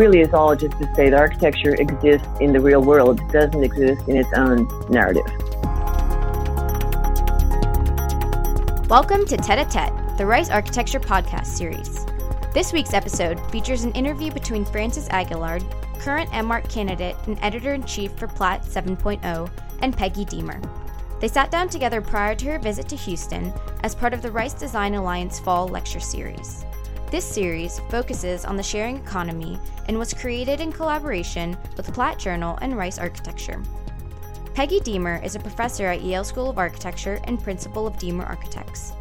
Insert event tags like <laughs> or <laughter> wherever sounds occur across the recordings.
really is all just to say that architecture exists in the real world, it doesn't exist in its own narrative. Welcome to Tete a Tete, the Rice Architecture podcast series. This week's episode features an interview between Frances Aguillard, current MArch candidate and editor in chief for Plat 7.0, and Peggy Deamer. They sat down together prior to her visit to Houston as part of the Rice Design Alliance Fall Lecture Series. This series focuses on the sharing economy and was created in collaboration with Plat Journal and Rice Architecture. Peggy Deamer is a professor at Yale School of Architecture and principal of Deamer Architects.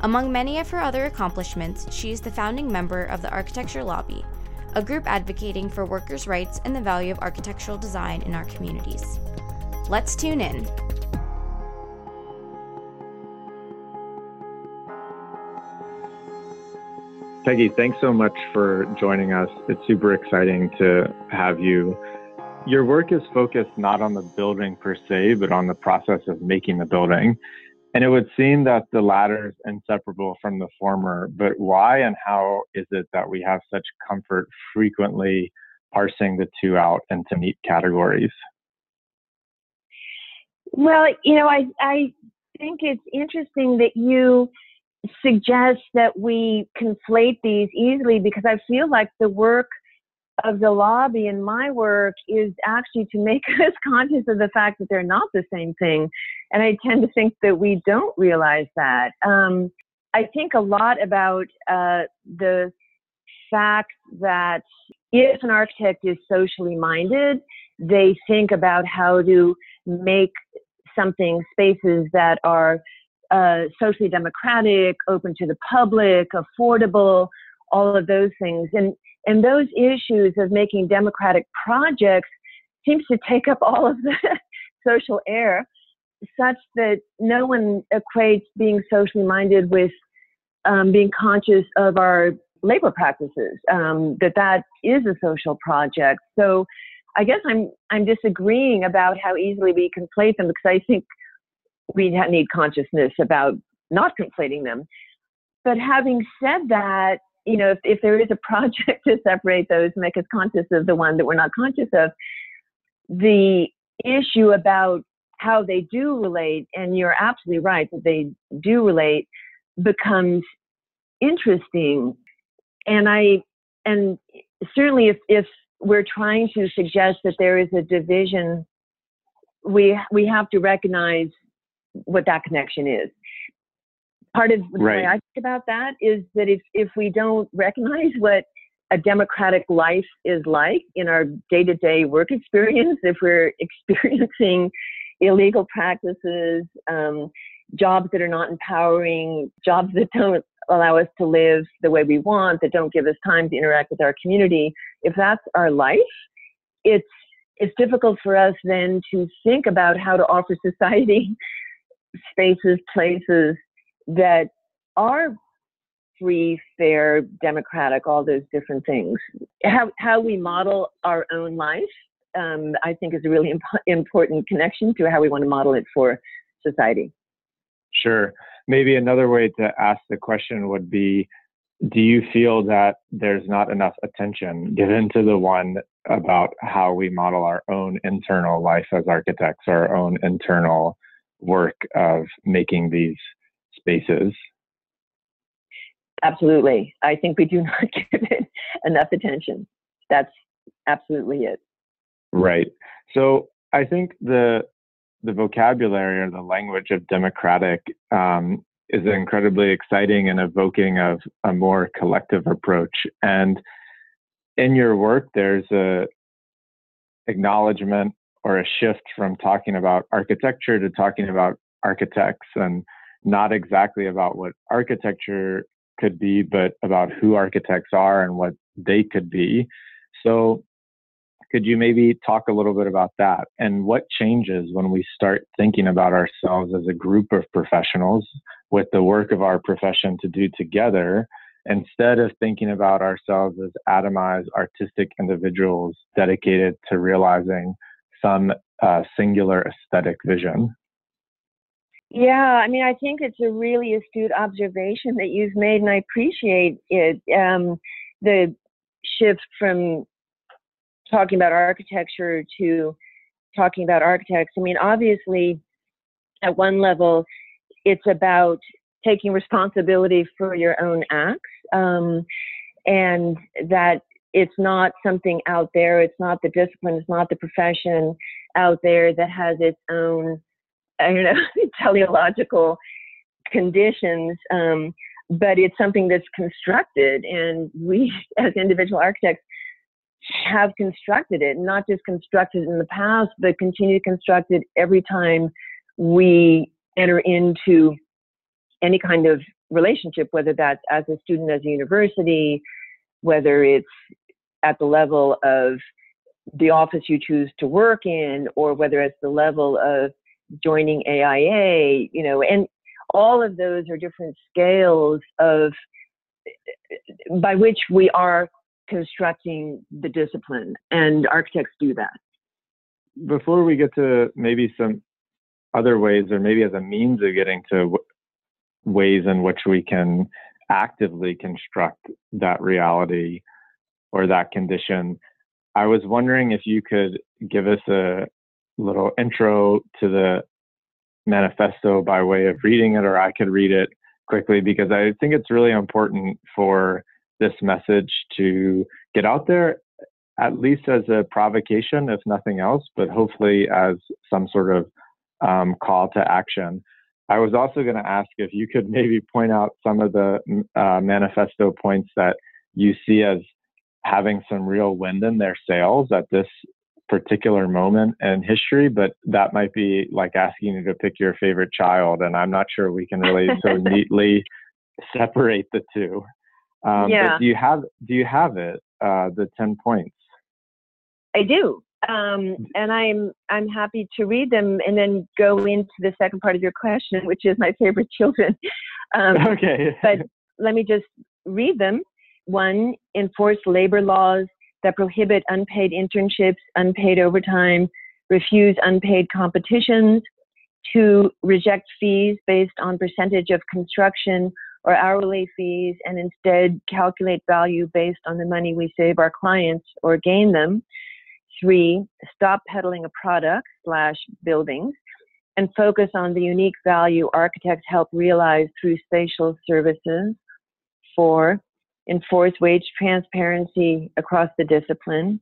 Among many of her other accomplishments, she is the founding member of the Architecture Lobby, a group advocating for workers' rights and the value of architectural design in our communities. Let's tune in. Peggy, thanks so much for joining us. It's super exciting to have you. Your work is focused not on the building per se, but on the process of making the building. And it would seem that the latter is inseparable from the former, but why and how is it that we have such comfort frequently parsing the two out into neat categories? Well, you know, I, I think it's interesting that you suggest that we conflate these easily because I feel like the work of the lobby and my work is actually to make <laughs> us conscious of the fact that they're not the same thing. And I tend to think that we don't realize that. Um, I think a lot about uh, the fact that if an architect is socially minded, they think about how to make something spaces that are uh, socially democratic, open to the public, affordable, all of those things. And, and those issues of making democratic projects seems to take up all of the <laughs> social air such that no one equates being socially minded with um, being conscious of our labor practices, um, that that is a social project. So I guess I'm, I'm disagreeing about how easily we conflate them because I think we need consciousness about not conflating them. But having said that, you know, if, if there is a project <laughs> to separate those, make us conscious of the one that we're not conscious of, the issue about how they do relate, and you're absolutely right that they do relate, becomes interesting. And I, and certainly if, if we're trying to suggest that there is a division, we, we have to recognize what that connection is. Part of the right. way I think about that is that if, if we don't recognize what a democratic life is like in our day to day work experience, if we're <laughs> experiencing illegal practices, um, jobs that are not empowering, jobs that don't allow us to live the way we want, that don't give us time to interact with our community, if that's our life, it's it's difficult for us then to think about how to offer <laughs> society spaces, places that are free, fair, democratic, all those different things. How, how we model our own life, um, I think, is a really imp- important connection to how we want to model it for society. Sure. Maybe another way to ask the question would be Do you feel that there's not enough attention given to the one about how we model our own internal life as architects, our own internal work of making these spaces. Absolutely. I think we do <laughs> not give it enough attention. That's absolutely it. Right. So I think the the vocabulary or the language of democratic um, is incredibly exciting and evoking of a more collective approach. And in your work, there's a acknowledgement or a shift from talking about architecture to talking about architects and not exactly about what architecture could be, but about who architects are and what they could be. So, could you maybe talk a little bit about that and what changes when we start thinking about ourselves as a group of professionals with the work of our profession to do together instead of thinking about ourselves as atomized artistic individuals dedicated to realizing some uh, singular aesthetic vision. Yeah, I mean, I think it's a really astute observation that you've made, and I appreciate it. Um, the shift from talking about architecture to talking about architects. I mean, obviously, at one level, it's about taking responsibility for your own acts, um, and that it's not something out there. It's not the discipline. It's not the profession out there that has its own, I don't know, <laughs> teleological conditions. Um, but it's something that's constructed, and we, <laughs> as individual architects, have constructed it, not just constructed in the past, but continue to construct it every time we enter into any kind of relationship, whether that's as a student at a university, whether it's at the level of the office you choose to work in, or whether it's the level of joining AIA, you know, and all of those are different scales of by which we are constructing the discipline, and architects do that. Before we get to maybe some other ways, or maybe as a means of getting to w- ways in which we can actively construct that reality or that condition, I was wondering if you could give us a little intro to the manifesto by way of reading it, or I could read it quickly because I think it's really important for this message to get out there, at least as a provocation, if nothing else, but hopefully as some sort of um, call to action. I was also going to ask if you could <laughs> maybe point out some of the uh, manifesto points that you see as having some real wind in their sails at this particular moment in history, but that might be like asking you to pick your favorite child, and I'm not sure we can really so <laughs> neatly separate the two. Um, Yeah. Do you have do you have it? Uh, the ten points. I do. Um, and I'm I'm happy to read them and then go into the second part of your question, which is my favorite <laughs> children. Um, okay. but <laughs> let me just read them. One, enforce labor laws that prohibit unpaid internships, unpaid overtime, refuse unpaid competitions. Two, reject fees based on percentage of construction or hourly fees and instead calculate value based on the money we save our clients or gain them. Three, stop peddling a product slash buildings and focus on the unique value architects help realize through spatial services. Four, enforce wage transparency across the discipline.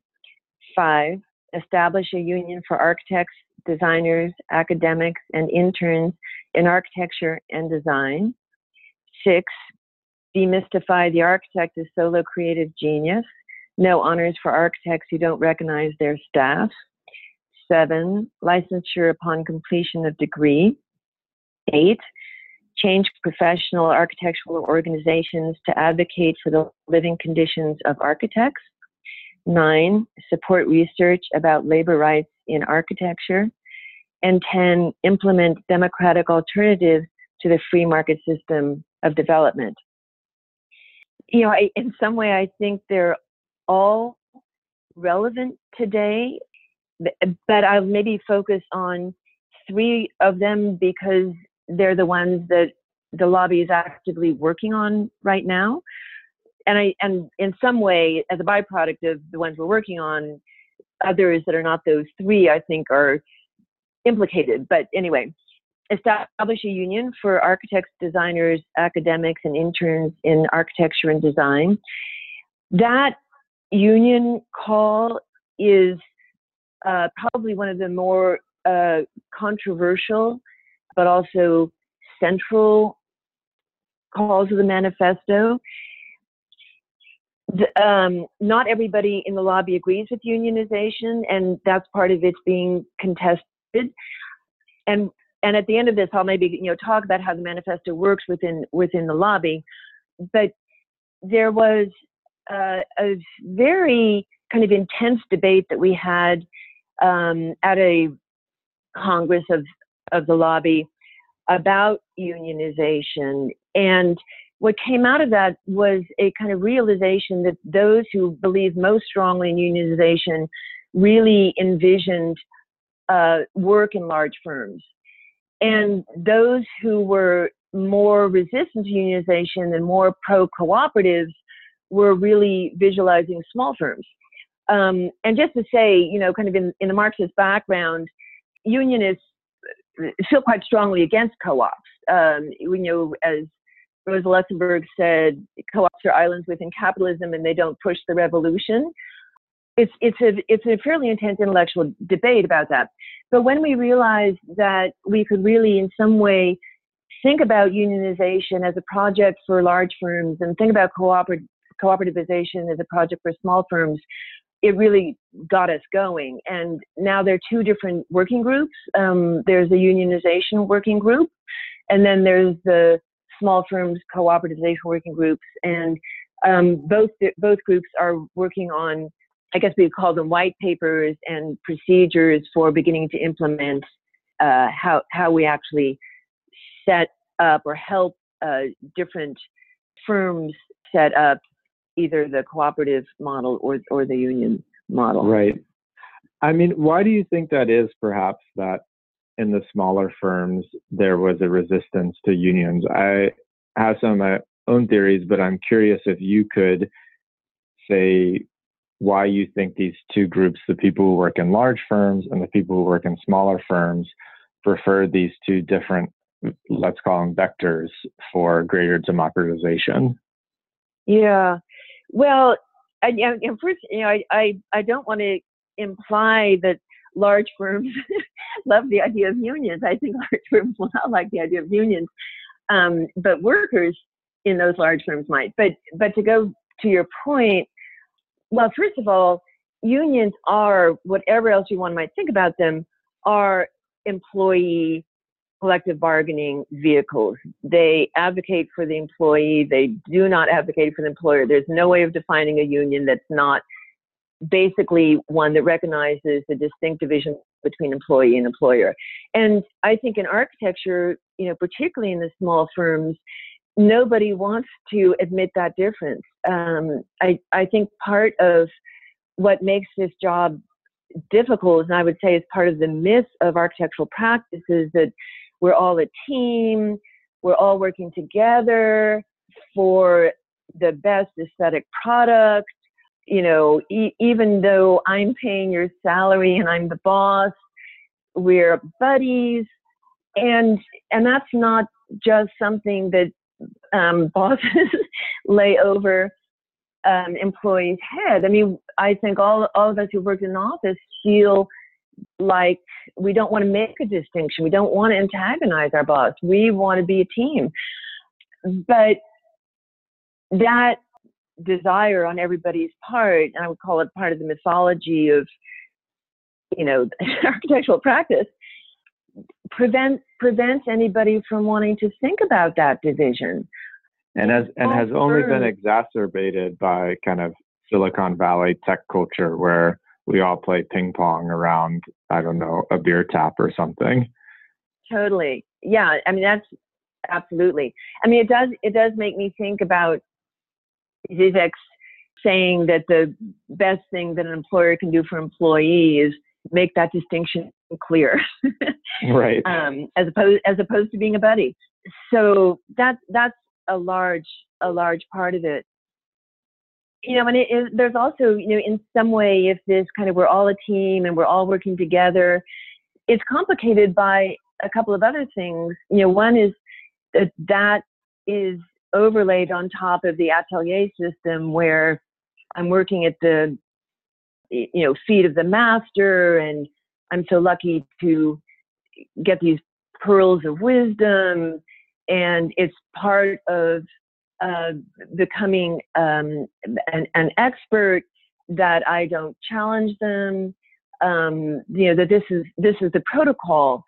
Five, establish a union for architects, designers, academics, and interns in architecture and design. Six, demystify the architect as solo creative genius. No honors for architects who don't recognize their staff. Seven, licensure upon completion of degree. Eight, change professional architectural organizations to advocate for the living conditions of architects. Nine, support research about labor rights in architecture. And 10, implement democratic alternatives to the free market system of development. You know, I, in some way, I think they're all relevant today, but I'll maybe focus on three of them because they're the ones that the lobby is actively working on right now. And I and in some way, as a byproduct of the ones we're working on, others that are not those three, I think, are implicated. But anyway, establish a union for architects, designers, academics, and interns in architecture and design. That union call is uh, probably one of the more uh, controversial, but also central calls of the manifesto. The, um, not everybody in the lobby agrees with unionization, and that's part of it's being contested. And and at the end of this, I'll maybe you know talk about how the manifesto works within within the lobby. But there was uh, a very kind of intense debate that we had um, at a congress of of the lobby about unionization and what came out of that was a kind of realization that those who believe most strongly in unionization really envisioned uh, work in large firms. And those who were more resistant to unionization and more pro cooperatives were really visualizing small firms. Um, and just to say, you know, kind of in, in the Marxist background, unionists feel quite strongly against co-ops. Um, you know, as Rosa Luxemburg said, co-ops are islands within capitalism and they don't push the revolution. It's, it's, a, it's a fairly intense intellectual debate about that. But when we realized that we could really, in some way, think about unionization as a project for large firms and think about cooper- cooperativization as a project for small firms, it really got us going. And now there are two different working groups. Um, there's a unionization working group, and then there's the small firms cooperativization working groups. And um, both both groups are working on, I guess we call them white papers and procedures for beginning to implement uh, how how we actually set up or help uh, different firms set up either the cooperative model or or the union model. Right. I mean, why do you think that is? Perhaps that in the smaller firms there was a resistance to unions. I have some of my own theories, but I'm curious if you could say why you think these two groups, the people who work in large firms and the people who work in smaller firms, prefer these two different, let's call them vectors for greater democratization. Yeah. Well, I, and first, you know, I, I, I don't want to imply that large firms <laughs> love the idea of unions. I think <laughs> large firms will not like the idea of unions, um, but workers in those large firms might. But but to go to your point, well, first of all, unions are whatever else you want might think about them are employee collective bargaining vehicles. They advocate for the employee. They do not advocate for the employer. There's no way of defining a union that's not basically one that recognizes the distinct division between employee and employer. And I think in architecture, you know, particularly in the small firms, nobody wants to admit that difference. Um, I, I think part of what makes this job difficult, and I would say is part of the myth of architectural practice, is that we're all a team. We're all working together for the best aesthetic product. You know, e- even though I'm paying your salary and I'm the boss, we're buddies. And, and that's not just something that um, <laughs> bosses lay over um, employees' head. I mean, I think all, all of us who work in the office feel like we don't want to make a distinction. We don't want to antagonize our boss. We want to be a team. But that desire on everybody's part, and I would call it part of the mythology of, you know, <laughs> architectural practice, prevent prevents anybody from wanting to think about that division. And has and has only been exacerbated by kind of Silicon Valley tech culture where we all play ping pong around, I don't know, a beer tap or something. Totally. Yeah. I mean, that's absolutely. I mean, it does, it does make me think about Zizek's saying that the best thing that an employer can do for employees make that distinction clear. <laughs> right. Um, as opposed, as opposed to being a buddy. So that's, that's a large, a large part of it you know, and it, it, there's also, you know, in some way, if this kind of we're all a team and we're all working together, it's complicated by a couple of other things. You know, one is that that is overlaid on top of the atelier system where I'm working at the, you know, feet of the master and I'm so lucky to get these pearls of wisdom and it's part of uh, becoming um, an, an, expert, that I don't challenge them. Um, you know that this is this is the protocol.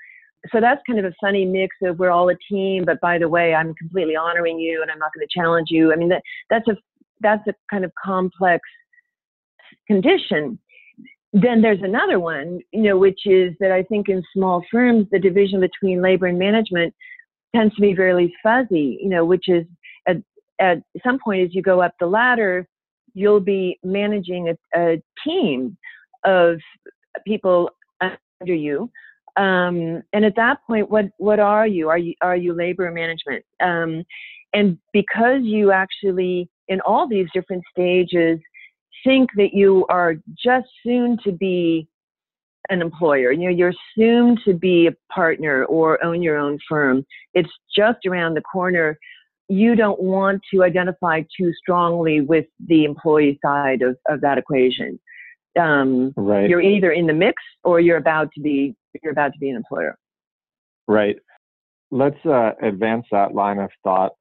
So that's kind of a funny mix of we're all a team, but by the way, I'm completely honoring you and I'm not going to challenge you. I mean that that's a that's a kind of complex condition. Then there's another one, you know, which is that I think in small firms the division between labor and management tends to be fairly fuzzy, you know, which is a, at some point as you go up the ladder, you'll be managing a, a team of people under you. Um, and at that point, what what are you? Are you are you labor management? Um, and because you actually in all these different stages think that you are just soon to be an employer. You know, you're soon to be a partner or own your own firm. It's just around the corner. You don't want to identify too strongly with the employee side of, of that equation. Um, right. You're either in the mix or you're about to be you're about to be an employer. Right. Let's uh, advance that line of thought.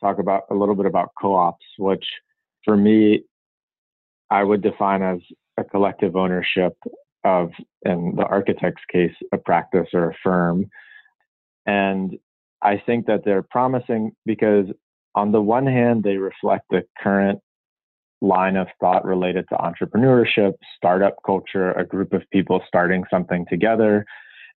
Talk about a little bit about co-ops, which for me, I would define as a collective ownership of, in the architect's case, a practice or a firm. And I think that they're promising because, on the one hand, they reflect the current line of thought related to entrepreneurship, startup culture, a group of people starting something together.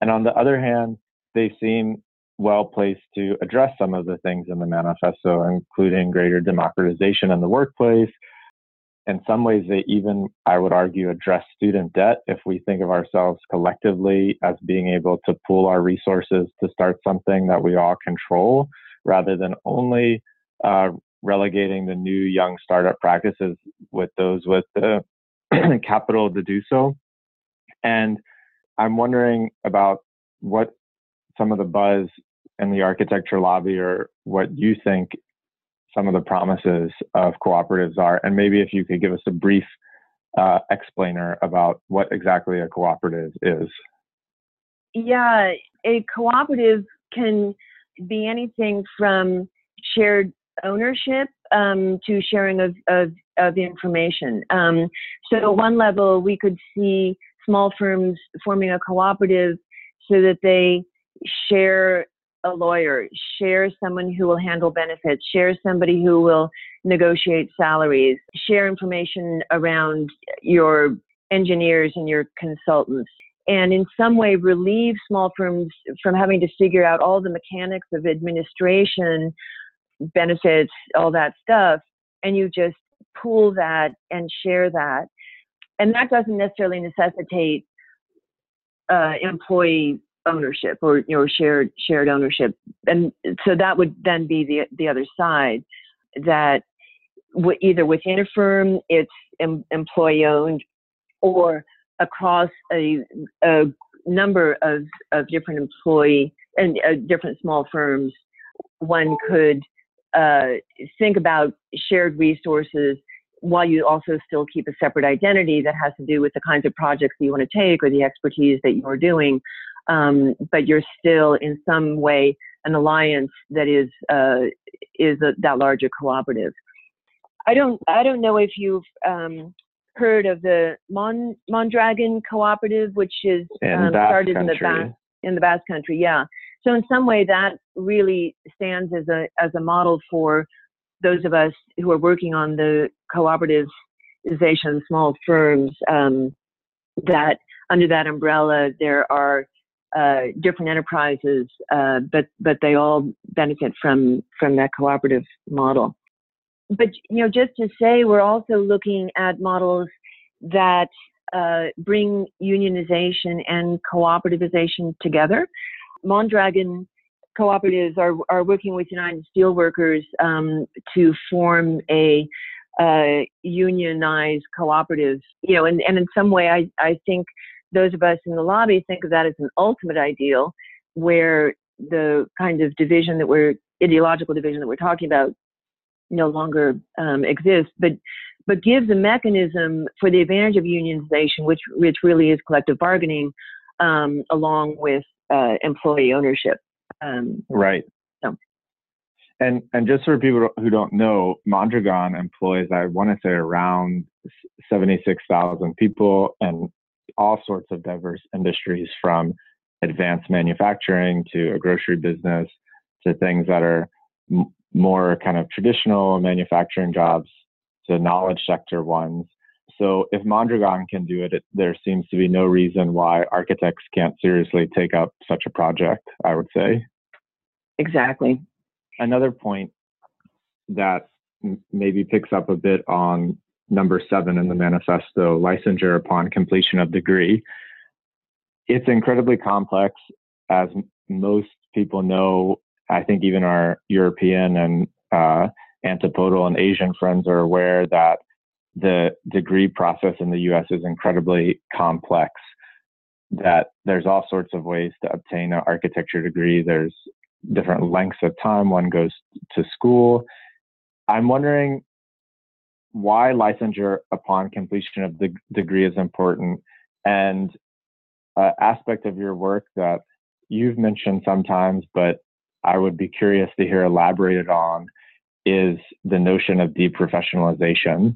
And on the other hand, they seem well placed to address some of the things in the manifesto, including greater democratization in the workplace, in some ways, they even, I would argue, address student debt if we think of ourselves collectively as being able to pool our resources to start something that we all control rather than only uh, relegating the new young startup practices with those with the <clears throat> capital to do so. And I'm wondering about what some of the buzz in the architecture lobby or what you think some of the promises of cooperatives are, and maybe if you could give us a brief uh, explainer about what exactly a cooperative is. Yeah, a cooperative can be anything from shared ownership um, to sharing of, of, of information. Um, so, at one level, we could see small firms forming a cooperative so that they share a lawyer, share someone who will handle benefits, share somebody who will negotiate salaries, share information around your engineers and your consultants, and in some way relieve small firms from having to figure out all the mechanics of administration, benefits, all that stuff, and you just pool that and share that. And that doesn't necessarily necessitate uh, employee ownership or you know shared shared ownership. And so that would then be the the other side that w- either within a firm it's em- employee owned or across a, a number of, of different employee and uh, different small firms one could uh, think about shared resources while you also still keep a separate identity that has to do with the kinds of projects that you want to take or the expertise that you're doing um, but you're still in some way an alliance that is uh, is a, that larger cooperative. I don't I don't know if you've um, heard of the Mon Mondragon Cooperative, which is um, started in the Basque in the Basque Country. Yeah. So in some way, that really stands as a as a model for those of us who are working on the cooperativization of small firms. Um, that under that umbrella, there are uh, different enterprises, uh, but but they all benefit from from that cooperative model. But you know, just to say, we're also looking at models that uh, bring unionization and cooperativization together. Mondragon cooperatives are are working with United Steelworkers um, to form a uh, unionized cooperative. You know, and, and in some way, I I think those of us in the lobby think of that as an ultimate ideal where the kind of division that we're ideological division that we're talking about no longer um, exists but but gives a mechanism for the advantage of unionization which which really is collective bargaining um, along with uh, employee ownership um, right so. and and just for people who don't know mondragon employs i want to say around 76000 people and all sorts of diverse industries from advanced manufacturing to a grocery business to things that are m- more kind of traditional manufacturing jobs to knowledge sector ones. So if Mondragon can do it, it, there seems to be no reason why architects can't seriously take up such a project, I would say. Exactly. Another point that m- maybe picks up a bit on number seven in the manifesto, licensure upon completion of degree. It's incredibly complex, as most people know. I think even our European and uh, antipodal and Asian friends are aware that the degree process in the US is incredibly complex, that there's all sorts of ways to obtain an architecture degree. There's different lengths of time one goes to school. I'm wondering why licensure upon completion of the degree is important and uh, aspect of your work that you've mentioned sometimes, but I would be curious to hear elaborated on is the notion of deprofessionalization.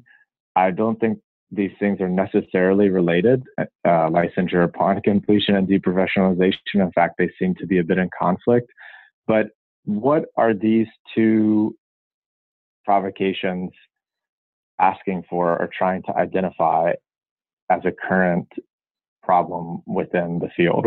I don't think these things are necessarily related, uh, licensure upon completion and deprofessionalization. In fact, they seem to be a bit in conflict. But what are these two provocations asking for or trying to identify as a current problem within the field?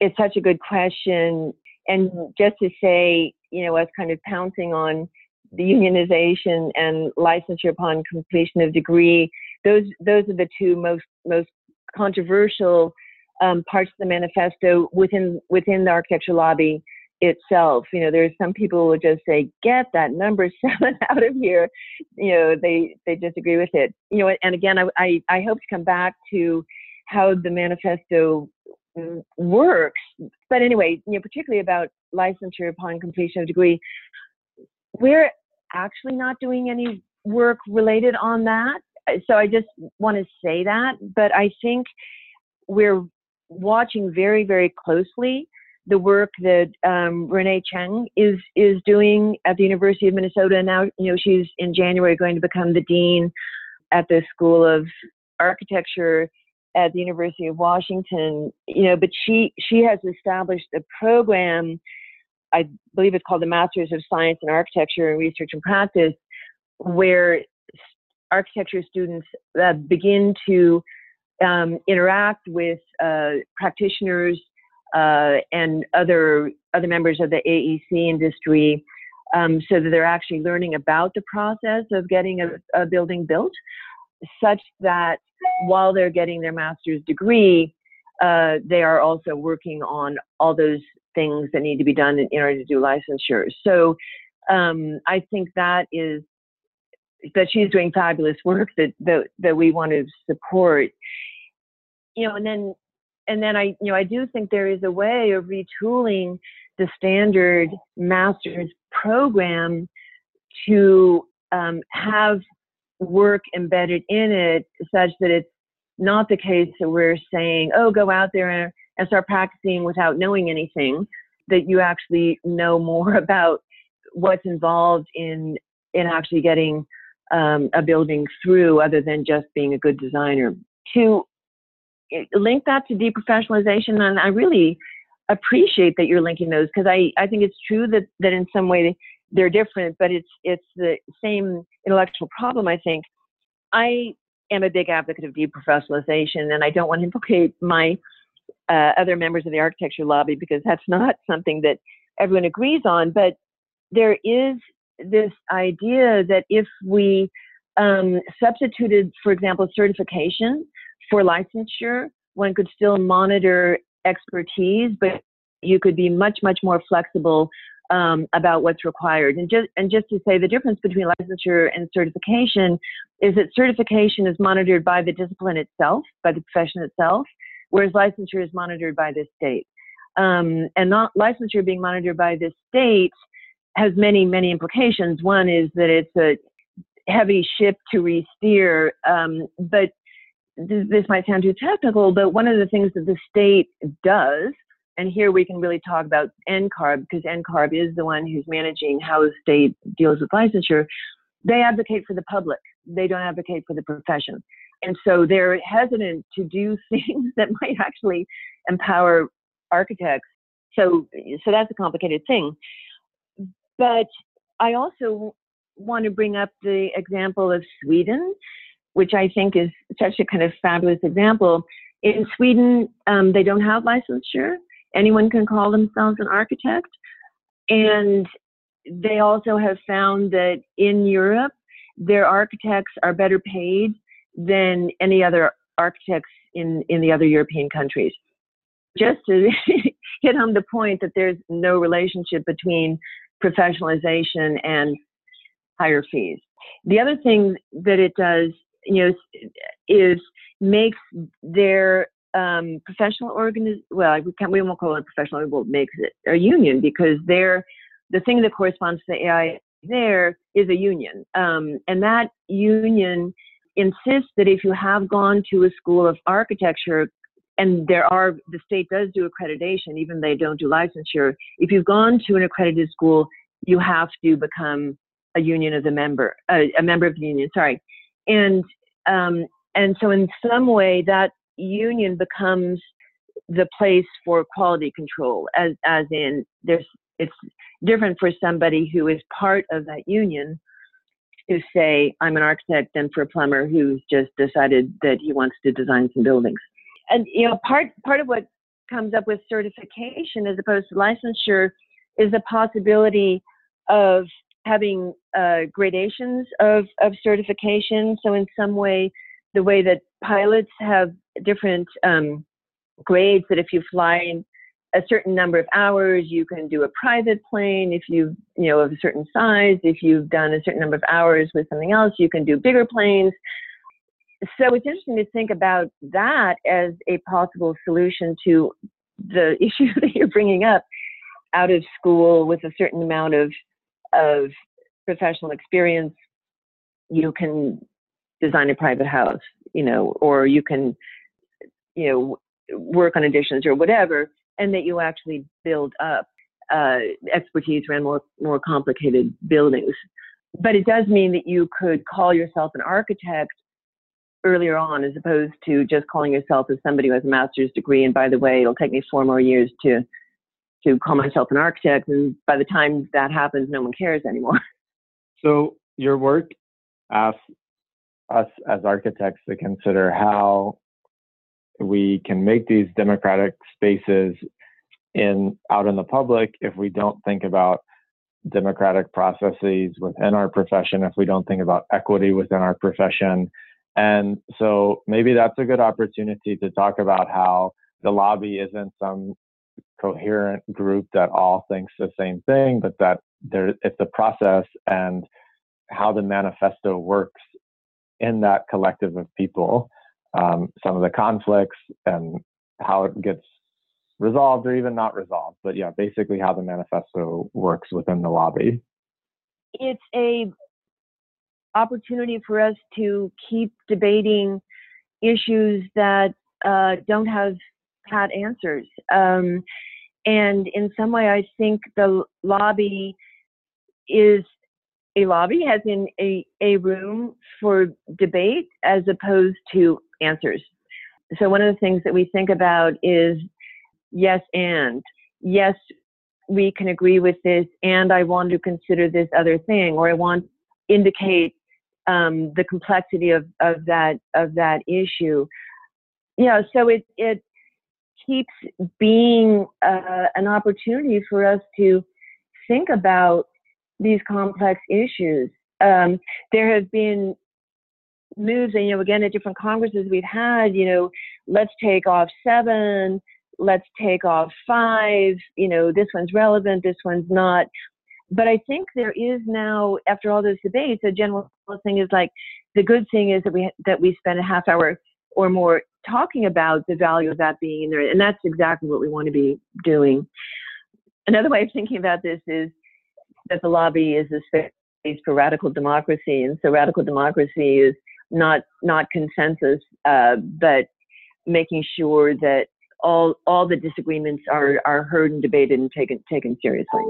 It's such a good question. And just to say, you know, us kind of pouncing on the unionization and licensure upon completion of degree, those those are the two most most controversial um, parts of the manifesto within within the architecture lobby itself. You know, there's some people who just say, "Get that number <laughs> seven out of here." You know, they they disagree with it. You know, and again, I I, I hope to come back to how the manifesto works. But anyway, you know, particularly about licensure upon completion of degree, we're actually not doing any work related on that. So I just want to say that. But I think we're watching very, very closely the work that um, Renee Cheng is is doing at the University of Minnesota. Now, you know, she's in January going to become the dean at the School of Architecture at the University of Washington. You know, but she she has established a program. I believe it's called the Masters of Science in Architecture and Research and Practice, where architecture students uh, begin to um, interact with uh, practitioners uh, and other other members of the AEC industry, um, so that they're actually learning about the process of getting a, a, building built, such that while they're getting their master's degree, uh, they are also working on all those things that need to be done in, order to do licensure. So um, I think that is that she's doing fabulous work that, that that we want to support. You know, and then and then I, you know, I do think there is a way of retooling the standard master's program to um, have work embedded in it such that it's not the case that we're saying, oh, go out there and start practicing without knowing anything, that you actually know more <laughs> about what's involved in in actually getting um, a building through other than just being a good designer. To link that to deprofessionalization, and I really appreciate that you're linking those because I, I think it's true that, that in some way they're different, but it's it's the same intellectual problem. I think I am a big advocate of deprofessionalization, and I don't want to implicate my uh, other members of the architecture lobby because that's not something that everyone agrees on. But there is this idea that if we um, substituted, for example, certification for licensure, one could still monitor expertise, but you could be much, much more flexible um, about what's required. And just and just to say the difference between licensure and certification is that certification is monitored by the discipline itself, by the profession itself, whereas licensure is monitored by the state. Um, and not licensure being monitored by the state has many, many implications. One is that it's a heavy ship to re-steer, um, but this, might sound too technical, but one of the things that the state does, and here we can really talk about NCARB because NCARB is the one who's managing how the state deals with licensure. They advocate for the public. They don't advocate for the profession. And so they're hesitant to do <laughs> things that might actually empower architects. So, so that's a complicated thing. But I also want to bring up the example of Sweden which I think is such a kind of fabulous example. In Sweden, um, they don't have licensure. Anyone can call themselves an architect. And they also have found that in Europe, their architects are better paid than any other architects in, in the other European countries. Just to <laughs> hit home the point that there's no relationship between professionalization and higher fees. The other thing that it does, you know, is makes their um, professional organiz well, we, can't, we won't call it professional, we'll make it a union because they're the thing that corresponds to the AI there is a union. Um, and that union insists that if you have gone to a school of architecture, and there are, the state does do accreditation, even they don't do licensure. If you've gone to an accredited school, you have to become a union as a member, uh, a member of the union, sorry. And, um, and so in some way that union becomes the place for quality control as, as in there's, it's different for somebody who is part of that union to say, I'm an architect, than for a plumber who's just decided that he wants to design some buildings. And, you know, part, part of what comes up with certification as opposed to licensure is the possibility of having uh, gradations of, of certification. So, in some way, the way that pilots have different um, grades, that if you fly a certain number of hours, you can do a private plane if you, you know, of a certain size. If you've done a certain number of hours with something else, you can do bigger planes. So it's interesting to think about that as a possible solution to the <laughs> issue that you're bringing up out of school with a certain amount of, of professional experience. You can design a private house, you know, or you can, you know, work on additions or whatever and that you actually build up uh, expertise around more, more complicated buildings. But it does mean that you could call yourself an architect earlier on as opposed to just calling yourself as somebody who has a master's degree. And by the way, it'll take me four more years to to call myself an architect. And by the time that happens, no one cares anymore. <laughs> So your work asks us as architects to consider how we can make these democratic spaces in out in the public if we don't think about democratic processes within our profession if we don't think about equity within our profession and so maybe that's a good opportunity to talk about how the lobby isn't some coherent group that all thinks the same thing but that there it's a process and how the manifesto works in that collective of people um, some of the conflicts and how it gets resolved or even not resolved. But yeah, basically how the manifesto works within the lobby. It's a opportunity for us to keep debating issues that uh, don't have pat answers. Um, and in some way, I think the lobby is a lobby, as in a, a room for debate as opposed to answers. So one of the things that we think about is yes and yes we can agree with this and I want to consider this other thing or I want to indicate um, the complexity of, of that of that issue. Yeah, so it it keeps being uh, an opportunity for us to think about these complex issues. Um, there have been moves, and you know, again, at different congresses we've had, you know, let's take off seven, let's take off five, you know, this one's relevant, this one's not. But I think there is now, after all those debates, a general thing is like the good thing is that we that we spend a half hour or more talking about the value of that being in there, and that's exactly what we want to be doing. Another way of thinking about this is that the lobby is a space for radical democracy, and so radical democracy is not not consensus, uh, but making sure that all all the disagreements are are heard and debated and taken taken seriously.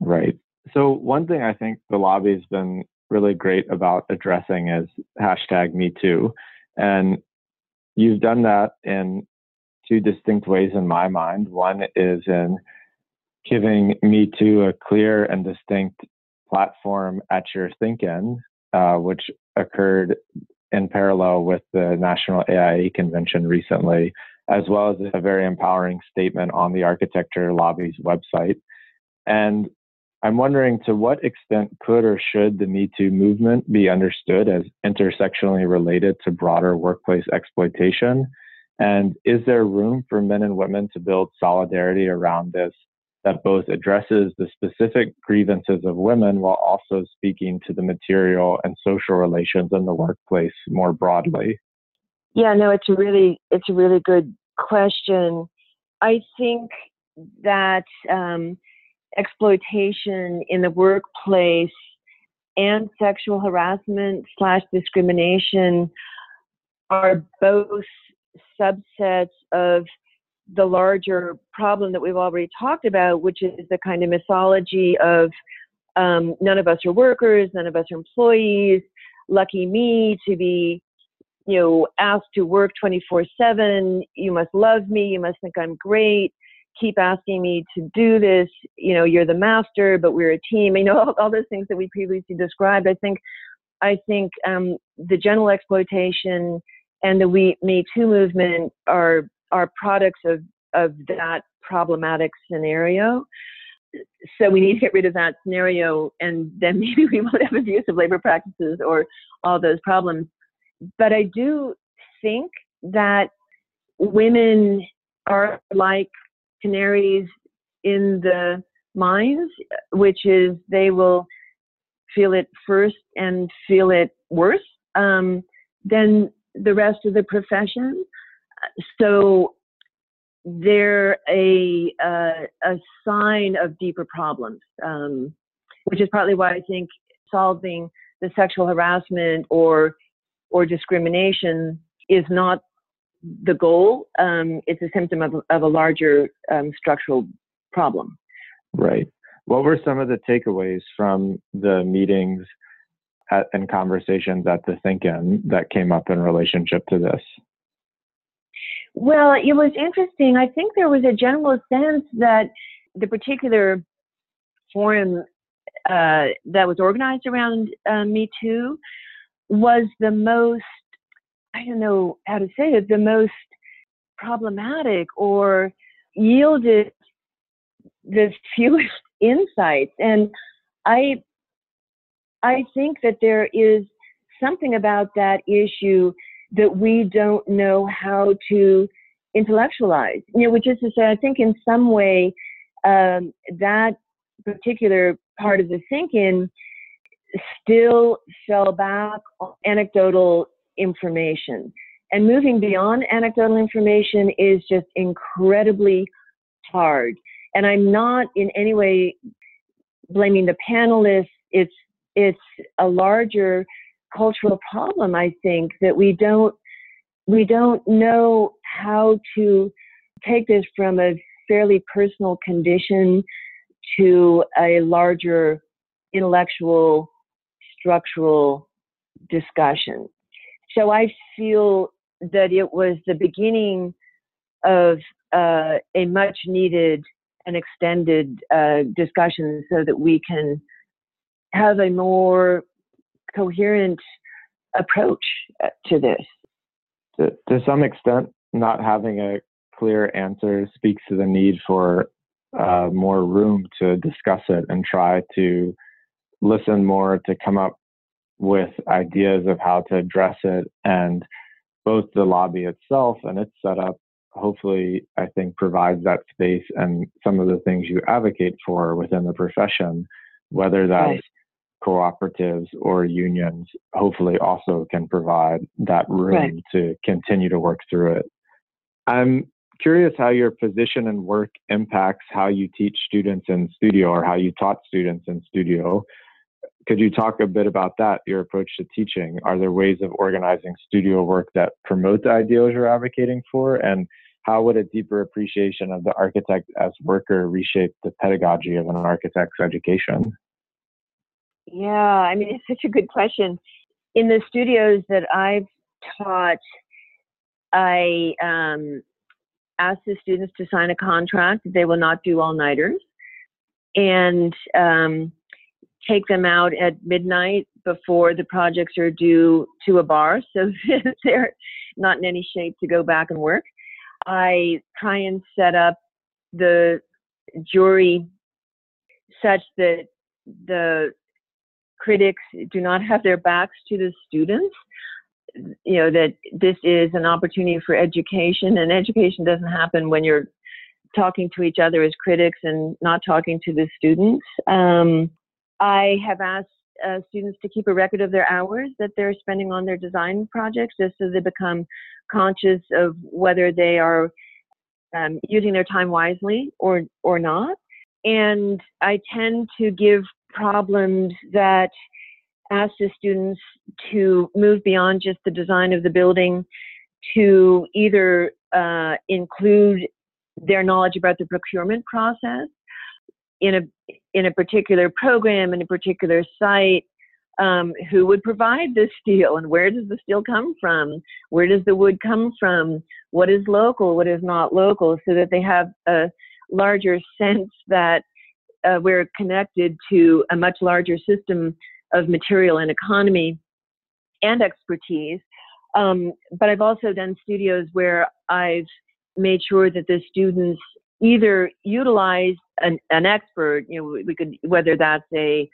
Right. So one thing I think the lobby's been really great about addressing is hashtag Me Too, and you've done that in two distinct ways in my mind. One is in giving Me Too a clear and distinct platform at your Think-In, uh, which occurred in parallel with the National AIA convention recently, as well as a very empowering statement on the Architecture Lobby's website. And I'm wondering to what extent could or should the Me Too movement be understood as intersectionally related to broader workplace exploitation? And is there room for men and women to build solidarity around this that both addresses the specific grievances of women while also speaking to the material and social relations in the workplace more broadly? Yeah, no, it's a really it's a really good question. I think that um, exploitation in the workplace and sexual harassment slash discrimination are both subsets of the larger problem that we've already talked about, which is the kind of mythology of um, none of us are workers, none of us are employees. Lucky me to be, you know, asked to work 24/7. You must love me. You must think I'm great. Keep asking me to do this. You know, you're the master, but we're a team. You know, all, all those things that we previously described. I think, I think um, the general exploitation and the We Me Too movement are are products of, of that problematic scenario. So we need to get rid of that scenario, and then <laughs> maybe we won't have abusive labor practices or all those problems. But I do think that women are like canaries in the mines, which is they will feel it first and feel it worse um, than the rest of the profession. So they're a uh, a sign of deeper problems, um, which is partly why I think solving the sexual harassment or or discrimination is not the goal. Um, it's a symptom of, of a larger um, structural problem. Right. What were some of the takeaways from the meetings at, and conversations at the Think-In that came up in relationship to this? Well, it was interesting. I think there was a general sense that the particular forum uh, that was organized around uh, Me Too was the most, I don't know how to say it, the most problematic or yielded the <laughs> fewest insights. And I, I think that there is something about that issue that we don't know how to intellectualize. You know, which is to say, I think in some way um, that particular part of the thinking still fell back on anecdotal information. And moving beyond anecdotal information is just incredibly hard. And I'm not in any way blaming the panelists. It's it's a larger cultural problem, I think, that we don't we don't know how to take this from a fairly personal condition to a larger intellectual structural discussion. So I feel that it was the beginning of uh, a much needed and extended uh, discussion so that we can have a more coherent approach uh, to this. To, to some extent, not having a clear answer speaks to the need for uh, more room to discuss it and try to listen more to come up with ideas of how to address it and both the lobby itself and its setup hopefully i think provides that space and some of the things you advocate for within the profession whether that's right cooperatives or unions hopefully also can provide that room right. to continue to work through it. I'm curious how your position and work impacts how you teach students in studio or how you taught students in studio. Could you talk a bit about that, your approach to teaching? Are there ways of organizing studio work that promote the ideals you're advocating for? And how would a deeper appreciation of the architect as worker reshape the pedagogy of an architect's education? Yeah, I mean, <laughs> it's such a good question. In the studios that I've taught, I um, ask the students to sign a contract. That they will not do all nighters and um, take them out at midnight before the projects are due to a bar so <laughs> they're not in any shape to go back and work. I try and set up the jury such that the critics do not have their backs to the students you know that this is an opportunity for education and education doesn't happen when you're talking to each other as critics and not talking to the students. Um, I have asked uh, students to keep a record of their hours that they're spending on their design projects just so they become conscious of whether they are um, using their time wisely or, or not. And I tend to give problems that ask the students to move beyond just the design of the building to either uh, include their knowledge about the procurement process in a in a particular program in a particular site um, who would provide the steel and where does the steel come from? Where does the wood come from? What is local? What is not local? So that they have a larger sense that uh, we're connected to a much larger system of material and economy and expertise. Um, but I've also done studios where I've made sure that the students either utilize an, an expert, you know, we could, whether that's a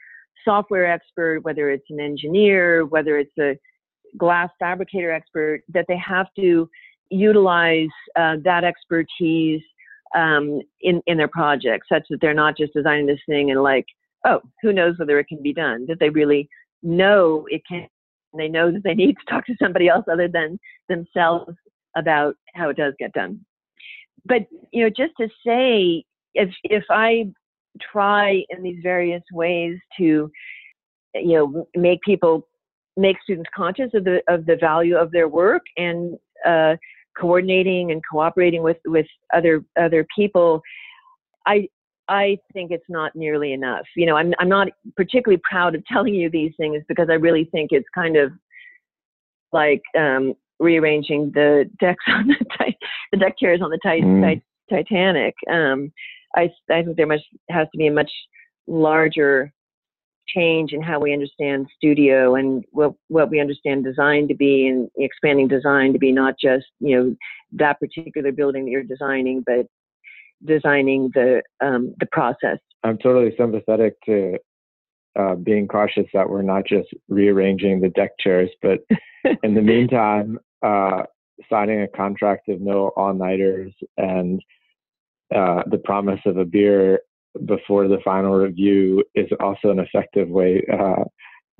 software expert, whether it's an engineer, whether it's a glass fabricator expert, that they have to utilize uh, that expertise um, in in their project, such that they're not just designing this thing and like, oh, who knows whether it can be done? That they really know it can. They know that they need to talk to somebody else other than themselves about how it does get done. But you know, just to say, if if I try in these various ways to, you know, make people make students conscious of the of the value of their work and uh, coordinating and cooperating with with other other people i i think it's not nearly enough. You know i'm i'm not particularly proud of <laughs> telling you these things because i really think it's kind of like um rearranging the decks on the <laughs> ti- the deck chairs on the ti- mm. ti- titanic um i i think there much has to be a much larger change in how we understand studio and what, what we understand design to be and expanding design to be not just, you know, that particular building that you're designing, but designing the, um, the process. I'm totally sympathetic to uh, being cautious that we're not just rearranging the deck chairs, but <laughs> in the meantime, uh, signing a contract of no all-nighters and uh, the promise of a beer before the final review is also an effective way uh,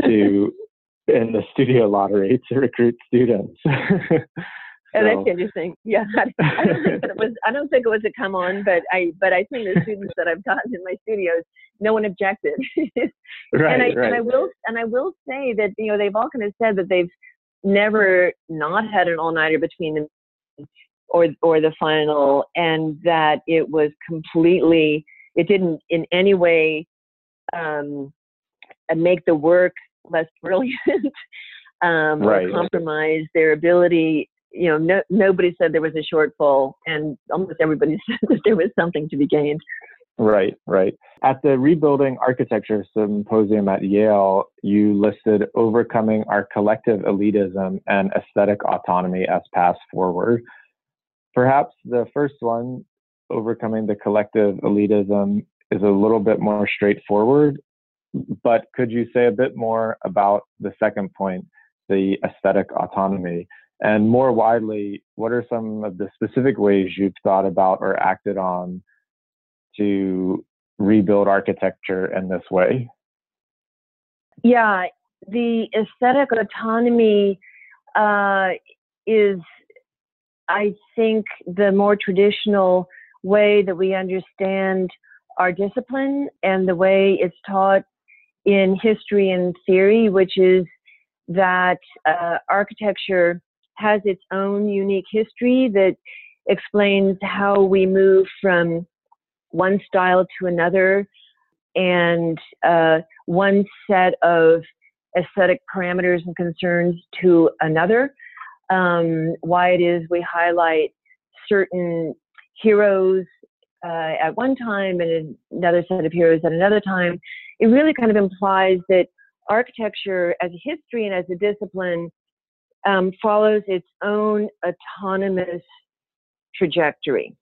to <laughs> in the studio lottery to recruit students. <laughs> so, and that's interesting. Yeah, <laughs> I, don't think it was. I don't think it was a come on, but I but I think the students that I've gotten in my studios, no one objected. right, and I right. and I will and I will say that you know they've all kind of said that they've never not had an all nighter between them or or the final, and that it was completely it didn't in any way um, make the work less brilliant <laughs> um, right. or compromise their ability. You know, no, nobody said there was a shortfall, and almost everybody <laughs> said that there was something to be gained. Right, right. At the Rebuilding Architecture Symposium at Yale, you listed overcoming our collective elitism and aesthetic autonomy as paths forward. Perhaps the first one overcoming the collective elitism is a little bit more straightforward. But could you say a bit more about the second point, the aesthetic autonomy? And more widely, what are some of the specific ways you've thought about or acted on to rebuild architecture in this way? Yeah, the aesthetic autonomy uh, is, I think, the more traditional way that we understand our discipline and the way it's taught in history and theory, which is that uh, architecture has its own unique history that explains how we move from one style to another and uh, one set of aesthetic parameters and concerns to another. Um, why it is we highlight certain heroes uh, at one time and another set of heroes at another time, it really kind of implies that architecture as a history and as a discipline um, follows its own autonomous trajectory.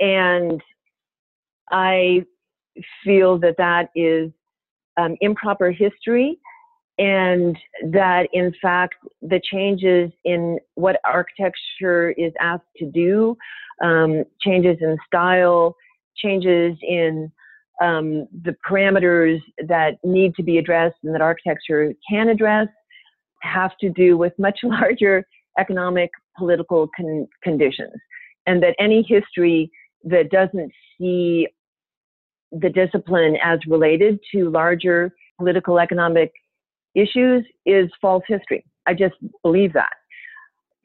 And I feel that that is um, improper history and that in fact the changes in what architecture is asked to do, um, changes in style, changes in um, the parameters that need to be addressed and that architecture can address have to do with much <laughs> larger economic political con- conditions. And that any history that doesn't see the discipline as related to larger political economic issues is false history. I just believe that.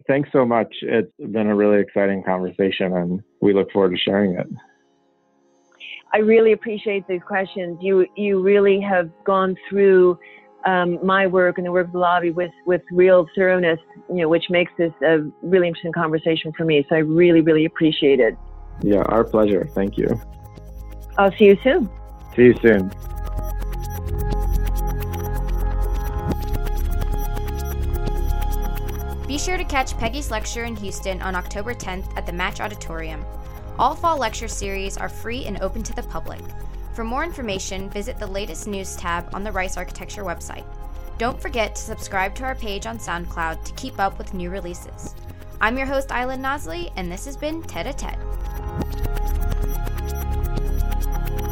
Thanks so much. It's been a really exciting conversation, and we look forward to sharing it. I really appreciate these questions. You you really have gone through um, my work and the work of the lobby with with real thoroughness, you know, which makes this a really interesting conversation for me. So I really really appreciate it. Yeah, our pleasure. Thank you. I'll see you soon. See you soon. Be sure to catch Peggy's lecture in Houston on October 10th at the Match Auditorium. All fall lecture series are free and open to the public. For more information, visit the latest news tab on the Rice Architecture website. Don't forget to subscribe to our page on SoundCloud to keep up with new releases. I'm your host, Island Nosley, and this has been Tete a Tete you